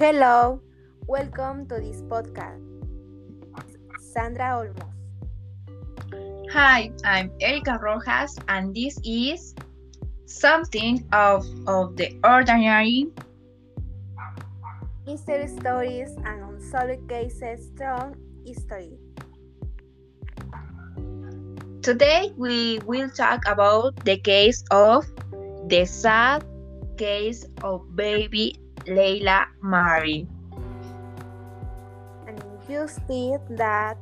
Hello, welcome to this podcast. Sandra Olmos. Hi, I'm Erika Rojas, and this is something of, of the ordinary Mystery stories and unsolved cases from history. Today we will talk about the case of the sad case of baby Leila Marie. An see that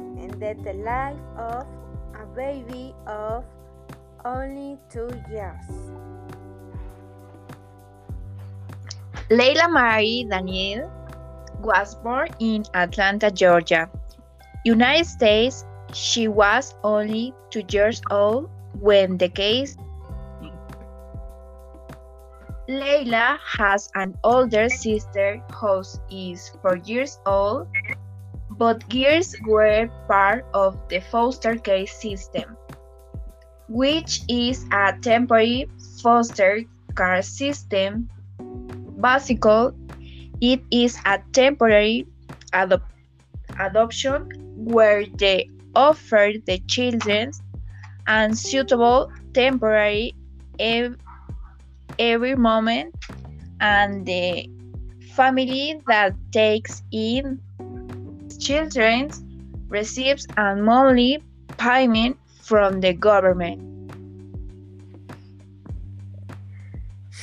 ended the life of a baby of only two years. Leila Marie Daniel was born in Atlanta, Georgia, United States. She was only two years old when the case. Leila has an older sister who is four years old. Both girls were part of the foster care system, which is a temporary foster care system. Basically, it is a temporary adop adoption where they offer the children and suitable temporary every moment and the family that takes in children receives a monthly payment from the government.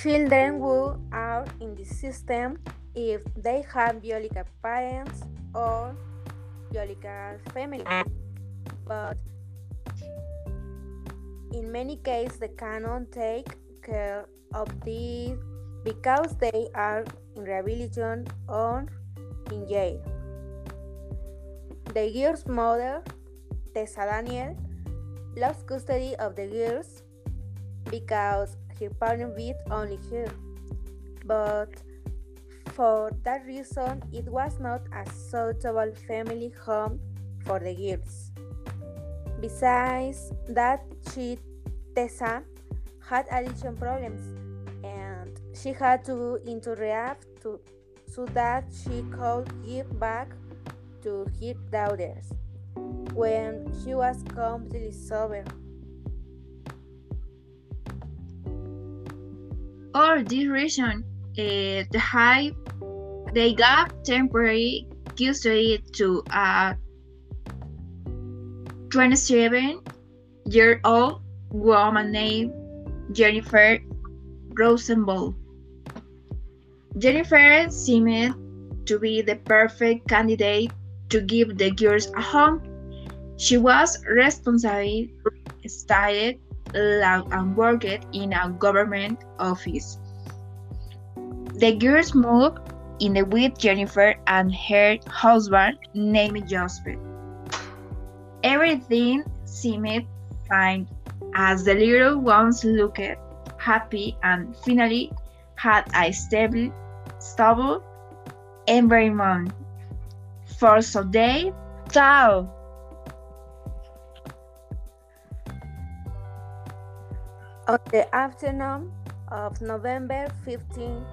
Children who are in the system if they have biological parents or biological family. But in many cases, they cannot take care of these because they are in rehabilitation or in jail. The girl's mother, Tessa Daniel, lost custody of the girls because her partner beat only her. But for that reason, it was not a suitable family home for the girls. Besides that, she, Tessa, had addiction problems and she had to rehab to, so that she could give back to her daughters when she was completely sober. For this reason, uh, the high they gave temporary custody to a 27 year old woman named Jennifer Rosenbaum. Jennifer seemed to be the perfect candidate to give the girls a home. She was responsible, studied law, and worked in a government office. The girls moved in with Jennifer and her husband named Joseph. Everything seemed fine as the little ones looked happy and finally had a stable, stable environment. For they thought. On the afternoon of November 15,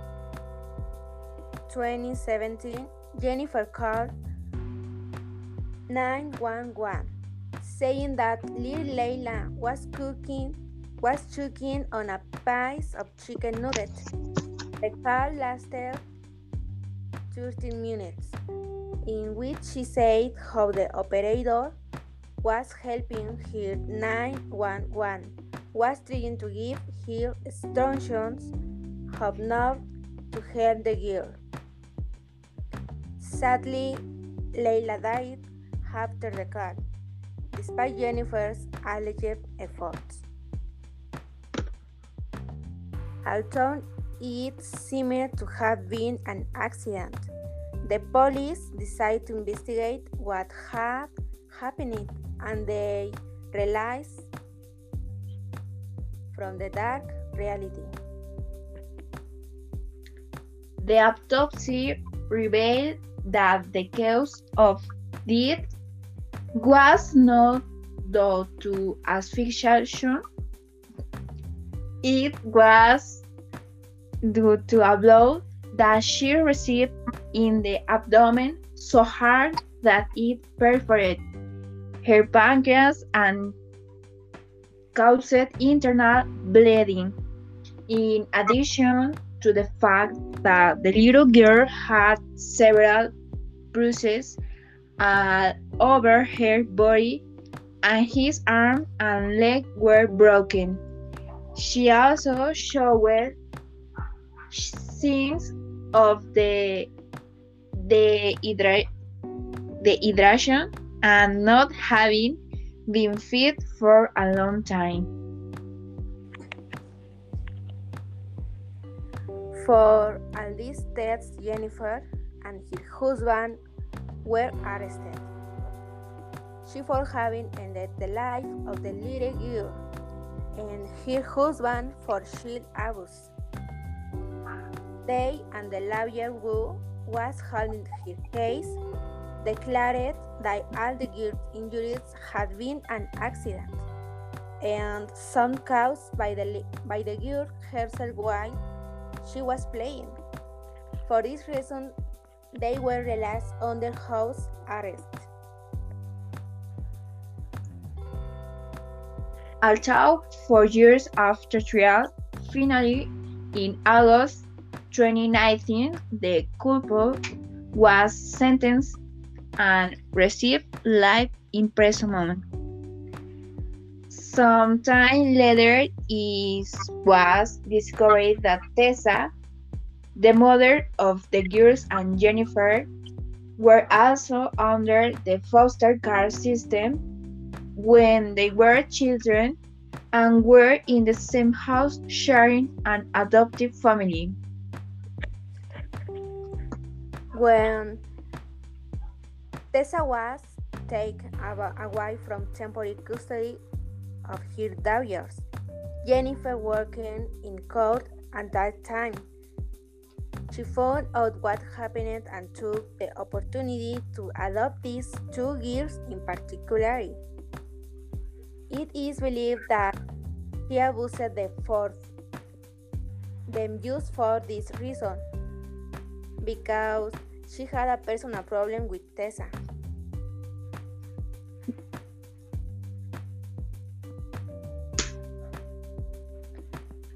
2017, Jennifer called 911 saying that little Leila was cooking was choking on a piece of chicken nugget. The call lasted 13 minutes, in which she said how the operator was helping her 911 was trying to give her instructions how not to help the girl. Sadly, Leila died after the call, despite Jennifer's alleged efforts. Although it seemed to have been an accident, the police decided to investigate what had happened and they realized from the dark reality. The autopsy revealed that the cause of death was not due to asphyxiation. It was due to a blow that she received in the abdomen so hard that it perforated her pancreas and caused internal bleeding. In addition to the fact that the little girl had several bruises all over her body and his arm and leg were broken. She also showed signs of the dehydra- dehydration and not having been fed for a long time. For at least deaths, Jennifer and her husband were arrested. She for having ended the life of the little girl and her husband for child abuse. They and the lawyer who was holding her case declared that all the girl's injuries had been an accident and some caused by the, by the girl herself while she was playing. For this reason, they were released under house arrest. Although four years after trial, finally in August 2019, the couple was sentenced and received life imprisonment. Some time later, it was discovered that Tessa, the mother of the girls and Jennifer, were also under the foster care system when they were children and were in the same house sharing an adoptive family. When Tessa was taken away from temporary custody of her daughters, Jennifer working in court at that time. She found out what happened and took the opportunity to adopt these two girls in particular. It is believed that he abused the fourth them used for this reason because she had a personal problem with Tessa.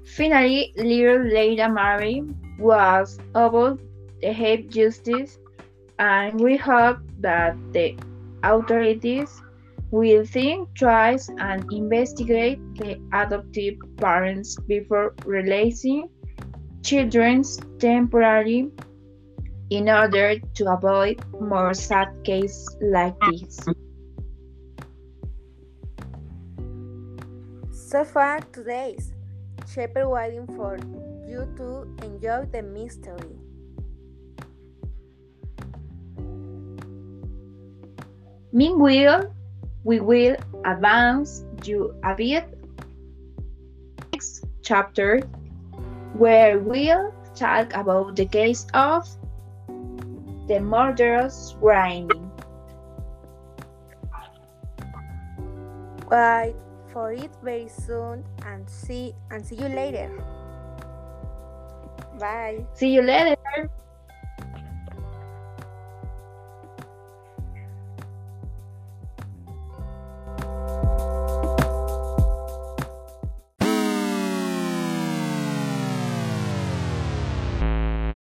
Finally, little Leila Marie was about the have justice, and we hope that the authorities will think twice and investigate the adoptive parents before releasing children temporarily in order to avoid more sad cases like this. So far today's Shepherd waiting for you to enjoy the mystery. Meanwhile, we will advance you a bit next chapter where we'll talk about the case of the murderous grinding. Wait for it very soon and see and see you later. Bye. See you later.